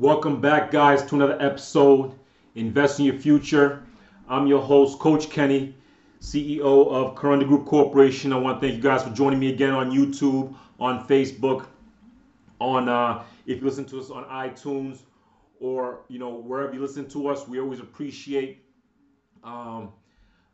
Welcome back, guys, to another episode, Invest in Your Future. I'm your host, Coach Kenny, CEO of Corunda Group Corporation. I want to thank you guys for joining me again on YouTube, on Facebook, on uh, if you listen to us on iTunes or you know wherever you listen to us. We always appreciate um,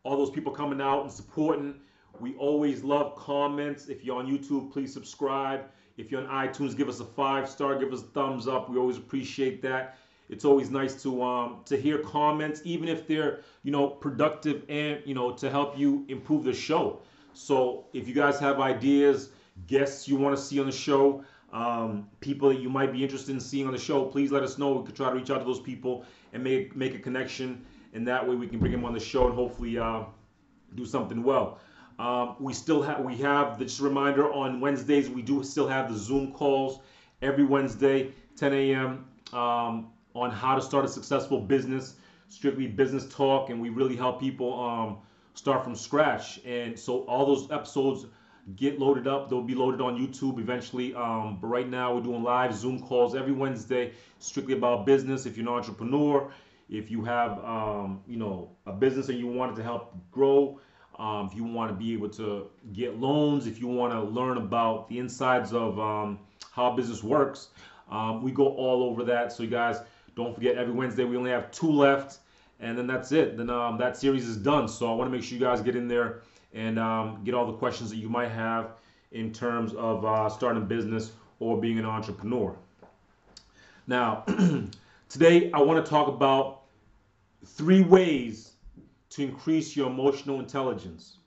all those people coming out and supporting. We always love comments. If you're on YouTube, please subscribe. If you're on iTunes, give us a five star, give us a thumbs up. We always appreciate that. It's always nice to um, to hear comments, even if they're you know productive and you know to help you improve the show. So if you guys have ideas, guests you want to see on the show, um, people that you might be interested in seeing on the show, please let us know. We could try to reach out to those people and make make a connection, and that way we can bring them on the show and hopefully uh, do something well. Um, we still have we have just reminder on Wednesdays we do still have the Zoom calls every Wednesday 10 a.m. Um, on how to start a successful business, strictly business talk, and we really help people um, start from scratch. And so all those episodes get loaded up. They'll be loaded on YouTube eventually. Um, but right now we're doing live Zoom calls every Wednesday, strictly about business. If you're an entrepreneur, if you have um, you know a business and you wanted to help grow um, if you want to be able to get loans, if you want to learn about the insides of um, how business works, um, we go all over that. So you guys don't forget every Wednesday we only have two left, and then that's it. Then um, that series is done. So I want to make sure you guys get in there and um, get all the questions that you might have in terms of uh, starting a business or being an entrepreneur. Now, today I want to talk about three ways to increase your emotional intelligence.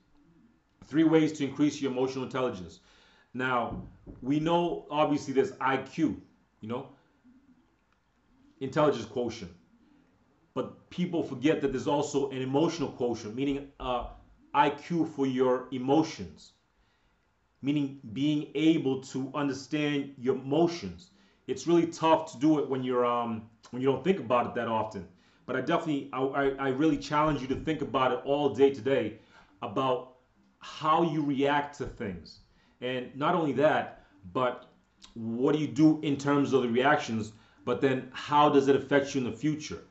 Three ways to increase your emotional intelligence. Now, we know obviously there's IQ, you know, intelligence quotient. But people forget that there's also an emotional quotient, meaning uh, IQ for your emotions, meaning being able to understand your emotions. It's really tough to do it when you're um, when you don't think about it that often. But I definitely, I, I really challenge you to think about it all day today about how you react to things. And not only that, but what do you do in terms of the reactions, but then how does it affect you in the future?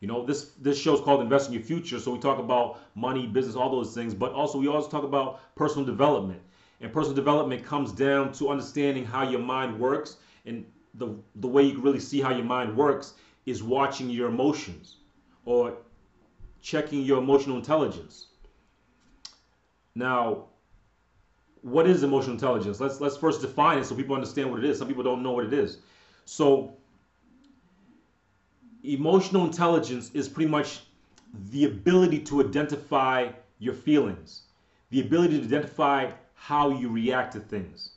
You know, this this show is called Invest in Your Future, so we talk about money, business, all those things, but also we also talk about personal development. And personal development comes down to understanding how your mind works, and the the way you can really see how your mind works is watching your emotions or checking your emotional intelligence. Now, what is emotional intelligence? Let's let's first define it so people understand what it is. Some people don't know what it is. So, emotional intelligence is pretty much the ability to identify your feelings, the ability to identify how you react to things.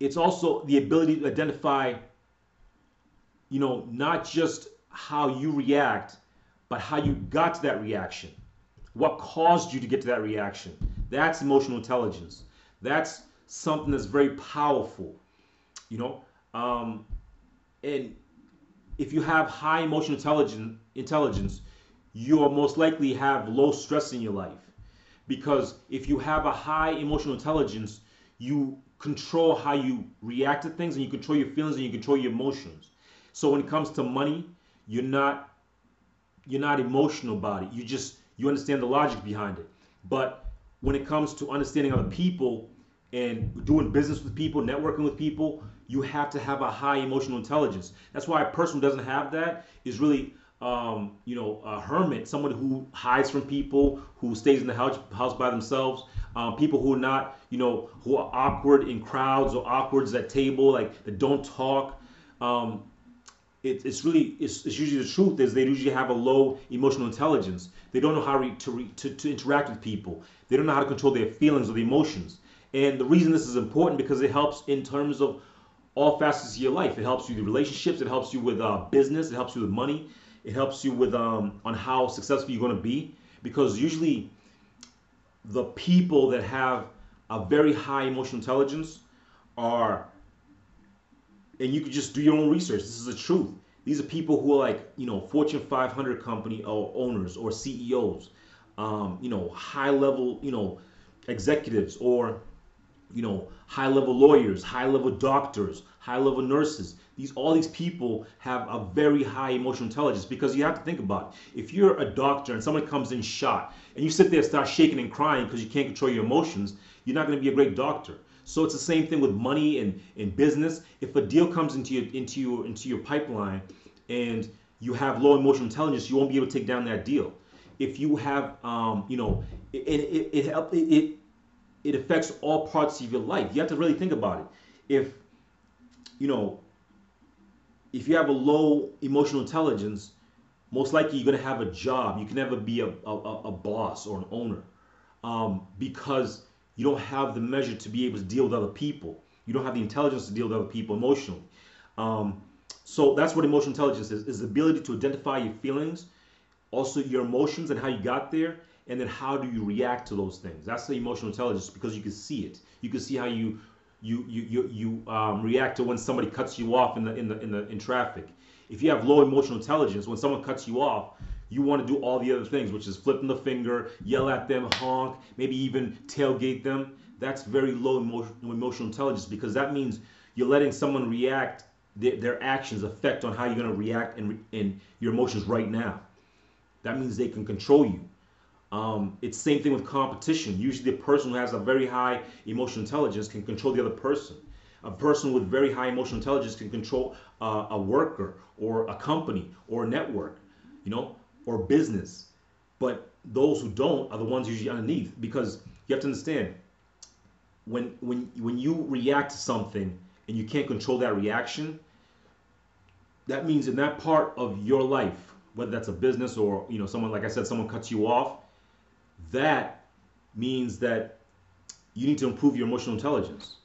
It's also the ability to identify you know, not just how you react, but how you got to that reaction. What caused you to get to that reaction? That's emotional intelligence. That's something that's very powerful, you know. Um, and if you have high emotional intelligence, intelligence, you'll most likely have low stress in your life. Because if you have a high emotional intelligence, you control how you react to things and you control your feelings and you control your emotions. So when it comes to money, you're not you're not emotional about it. You just you understand the logic behind it. But when it comes to understanding other people and doing business with people, networking with people, you have to have a high emotional intelligence. That's why a person who doesn't have that is really um, you know, a hermit, someone who hides from people, who stays in the house, house by themselves, um, people who are not, you know, who are awkward in crowds or awkward at table, like that don't talk. Um, it, it's really it's, it's, usually the truth is they usually have a low emotional intelligence. They don't know how re, to, re, to, to interact with people. They don't know how to control their feelings or the emotions. And the reason this is important because it helps in terms of all facets of your life. It helps you with relationships. It helps you with uh, business. It helps you with money. It helps you with um, on how successful you're going to be. Because usually the people that have a very high emotional intelligence are and you could just do your own research. This is the truth. These are people who are like, you know, Fortune 500 company owners or CEOs, um, you know, high level, you know, executives or you know, high level lawyers, high level doctors, high level nurses. These all these people have a very high emotional intelligence because you have to think about it. If you're a doctor and someone comes in shot and you sit there and start shaking and crying because you can't control your emotions, you're not going to be a great doctor. So it's the same thing with money and in business. If a deal comes into your into your into your pipeline and you have low emotional intelligence, you won't be able to take down that deal. If you have, um, you know, it it it, it, it it affects all parts of your life. You have to really think about it. If you know, if you have a low emotional intelligence, most likely you're gonna have a job. You can never be a, a, a boss or an owner um, because you don't have the measure to be able to deal with other people. You don't have the intelligence to deal with other people emotionally. Um, so that's what emotional intelligence is: is the ability to identify your feelings, also your emotions and how you got there, and then how do you react to those things that's the emotional intelligence because you can see it you can see how you you you you, you um, react to when somebody cuts you off in the in the in the in traffic if you have low emotional intelligence when someone cuts you off you want to do all the other things which is flipping the finger yell at them honk maybe even tailgate them that's very low emotional emotional intelligence because that means you're letting someone react their, their actions affect on how you're going to react and, and your emotions right now that means they can control you um, it's same thing with competition. Usually, the person who has a very high emotional intelligence can control the other person. A person with very high emotional intelligence can control uh, a worker or a company or a network, you know, or business. But those who don't are the ones usually underneath because you have to understand when when when you react to something and you can't control that reaction, that means in that part of your life, whether that's a business or you know someone like I said, someone cuts you off that means that you need to improve your emotional intelligence.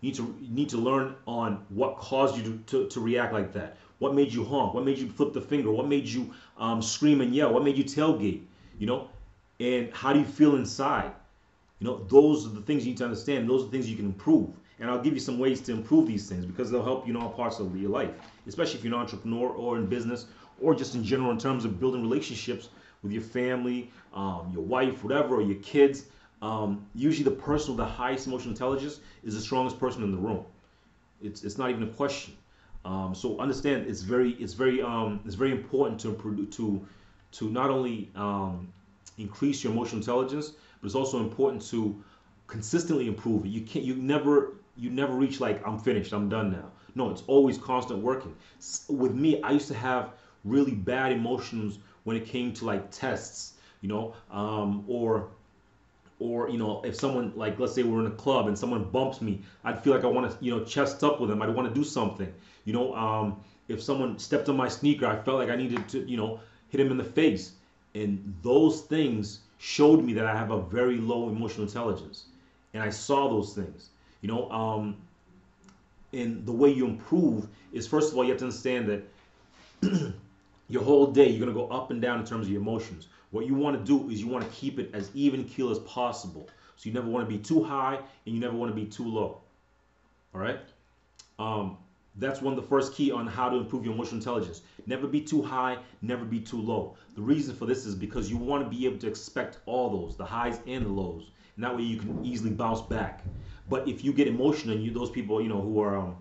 You need to you need to learn on what caused you to, to, to, react like that. What made you honk? What made you flip the finger? What made you um, scream and yell? What made you tailgate? You know, and how do you feel inside? You know, those are the things you need to understand. Those are the things you can improve. And I'll give you some ways to improve these things because they'll help you in all parts of your life, especially if you're an entrepreneur or in business or just in general in terms of building relationships with your family, um, your wife, whatever, or your kids. Um, usually, the person with the highest emotional intelligence is the strongest person in the room. It's, it's not even a question. Um, so understand it's very it's very um, it's very important to to to not only um, increase your emotional intelligence, but it's also important to consistently improve it. You can't you never you never reach like I'm finished, I'm done now. No, it's always constant working. With me, I used to have really bad emotions when it came to like tests, you know, um, or or you know if someone like let's say we're in a club and someone bumps me i'd feel like i want to you know chest up with them. I'd want to do something. You know um, if someone stepped on my sneaker i felt like i needed to you know hit him in the face. And those things showed me that i have a very low emotional intelligence. And i saw those things. You know um, and the way you improve is first of all you have to understand that your whole day you're going to go up and down in terms of your emotions what you want to do is you want to keep it as even keel as possible. So you never want to be too high and you never want to be too low. All right? Um, that's one of the first key on how to improve your emotional intelligence. Never be too high never be too low. The reason for this is because you want to be able to expect all those the highs and the lows. And that way you can easily bounce back. But if you get emotional and you those people you know who are um,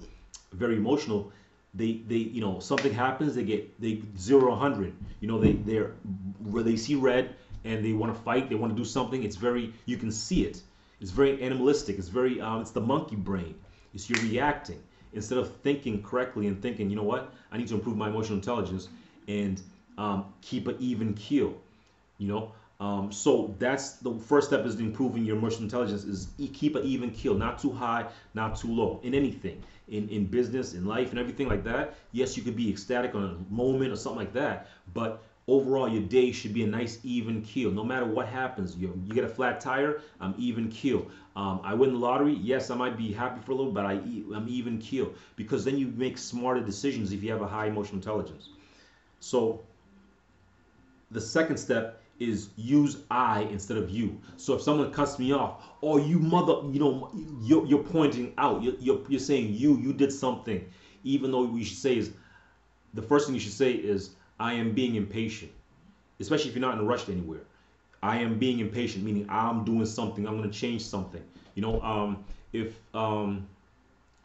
very emotional they they you know something happens they get they zero 100 you know they they're where they see red and they want to fight they want to do something it's very you can see it. It's very animalistic it's very um, it's the monkey brain. It's you're reacting. Instead of thinking correctly and thinking you know what? I need to improve my emotional intelligence and um, keep an even keel. You know um, so that's the first step is improving your emotional intelligence is keep an even keel not too high not too low in anything in, in business, in life, and everything like that. Yes, you could be ecstatic on a moment or something like that, but overall, your day should be a nice even keel. No matter what happens, you, you get a flat tire, I'm even keel. Um, I win the lottery, yes, I might be happy for a little, but I, I'm even keel because then you make smarter decisions if you have a high emotional intelligence. So the second step is use I instead of you. So if someone cuts me off, or you mother, you know, you're, you're pointing out, you're, you're, you're saying you, you did something, even though we should say is, the first thing you should say is, I am being impatient, especially if you're not in a rush anywhere. I am being impatient, meaning I'm doing something, I'm going to change something, you know, um, if um,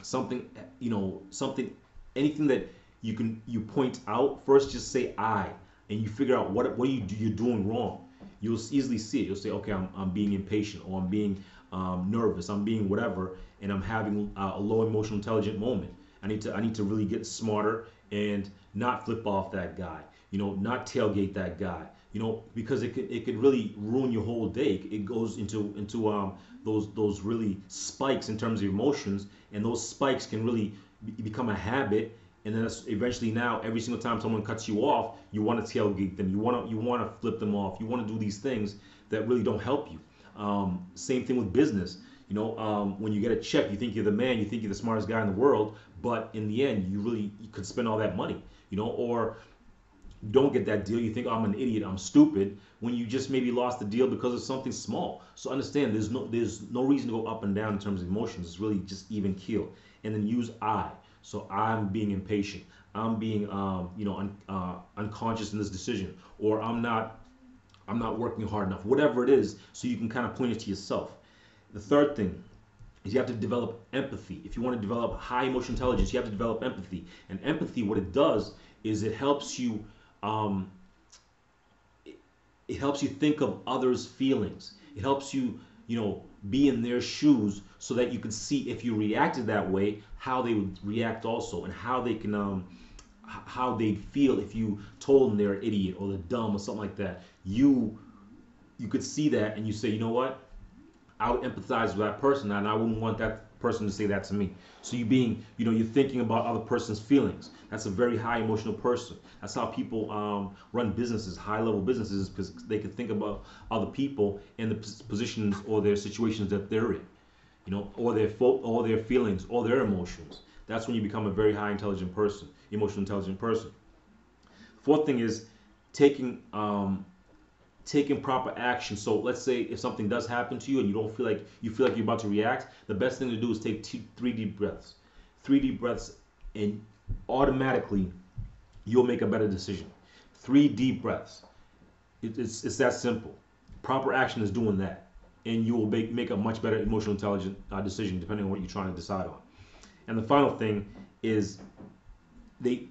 something you know something anything that you can you point out first just say i and you figure out what what you do, you're doing wrong you'll easily see it. You'll say okay i'm, I'm being impatient or i'm being um, nervous. I'm being whatever and i'm having a, a low emotional intelligent moment. I need to i need to really get smarter and not flip off that guy you know not tailgate that guy you know because it could it could really ruin your whole day. It goes into into um those those really spikes in terms of emotions and those spikes can really be, become a habit and then eventually now every single time someone cuts you off you want to tailgate them. You want to you want to flip them off. You want to do these things that really don't help you. Um, same thing with business. You know um, when you get a check you think you're the man you think you're the smartest guy in the world but in the end you really you could spend all that money you know? Or don't get that deal. You think oh, i'm an idiot. I'm stupid when you just maybe lost the deal because of something small. So understand there's no there's no reason to go up and down in terms of emotions. It's really just even keel. And then use i so I'm being impatient. I'm being, um, you know, un, uh, unconscious in this decision, or I'm not, I'm not working hard enough. Whatever it is, so you can kind of point it to yourself. The third thing is you have to develop empathy. If you want to develop high emotional intelligence, you have to develop empathy. And empathy, what it does is it helps you, um, it, it helps you think of others' feelings. It helps you, you know, be in their shoes so that you can see if you reacted that way how they would react also and how they can um how they'd feel if you told them they're an idiot or they're dumb or something like that. You you could see that and you say you know what? I would empathize with that person and i wouldn't want that person to say that to me. So you being, you know, you're thinking about other person's feelings. That's a very high emotional person. That's how people um, run businesses, high level businesses, because they can think about other people and the positions or their situations that they're in, you know, or their fo- or their feelings or their emotions. That's when you become a very high intelligent person, emotional intelligent person. Fourth thing is taking um, taking proper action. So let's say if something does happen to you and you don't feel like you feel like you're about to react, the best thing to do is take two, three deep breaths. Three deep breaths, and automatically you'll make a better decision. Three deep breaths. It, it's, it's that simple. Proper action is doing that, and you will make, make a much better emotional intelligent uh, decision depending on what you're trying to decide on. And the final thing is they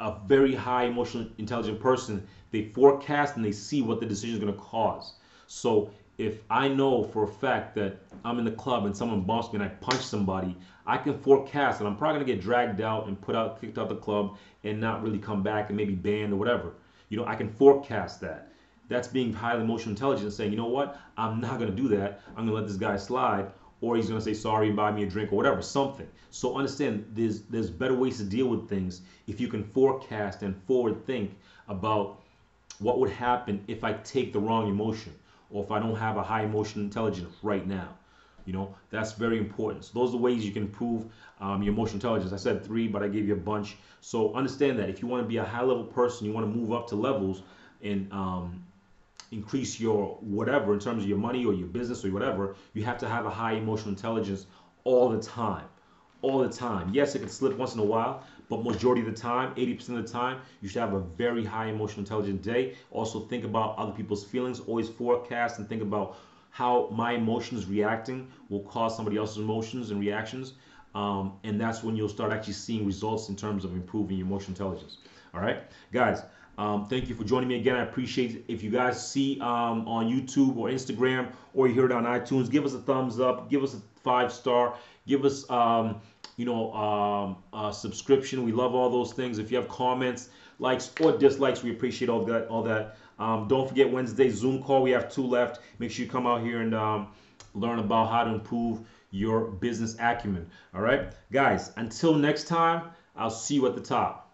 a very high emotional intelligent person they forecast and they see what the decision is going to cause. So if I know for a fact that I'm in the club and someone bumps me and I punch somebody, I can forecast that I'm probably gonna get dragged out and put out, kicked out the club, and not really come back and maybe banned or whatever. You know, I can forecast that. That's being highly emotional intelligent and saying, you know what, I'm not gonna do that. I'm gonna let this guy slide, or he's gonna say sorry and buy me a drink or whatever, something. So understand, there's there's better ways to deal with things if you can forecast and forward think about what would happen if I take the wrong emotion or if I don't have a high emotional intelligence right now. You know, that's very important. So those are the ways you can improve um, your emotional intelligence. I said three, but I gave you a bunch. So understand that if you want to be a high level person, you want to move up to levels and um, increase your whatever in terms of your money or your business or whatever, you have to have a high emotional intelligence all the time. All the time. Yes, it can slip once in a while, but majority of the time, 80% of the time, you should have a very high emotional intelligence day. Also think about other people's feelings. Always forecast and think about how my emotions reacting will cause somebody else's emotions and reactions. Um, and that's when you'll start actually seeing results in terms of improving your emotional intelligence. All right, guys. Um, thank you for joining me again. I appreciate. If you guys see um, on YouTube or Instagram or you hear it on iTunes, give us a thumbs up, give us a five star, give us um, you know, um, uh, subscription. We love all those things. If you have comments, likes, or dislikes, we appreciate all that. All that. Um, don't forget Wednesday Zoom call. We have two left. Make sure you come out here and um, learn about how to improve your business acumen. All right, guys. Until next time, I'll see you at the top.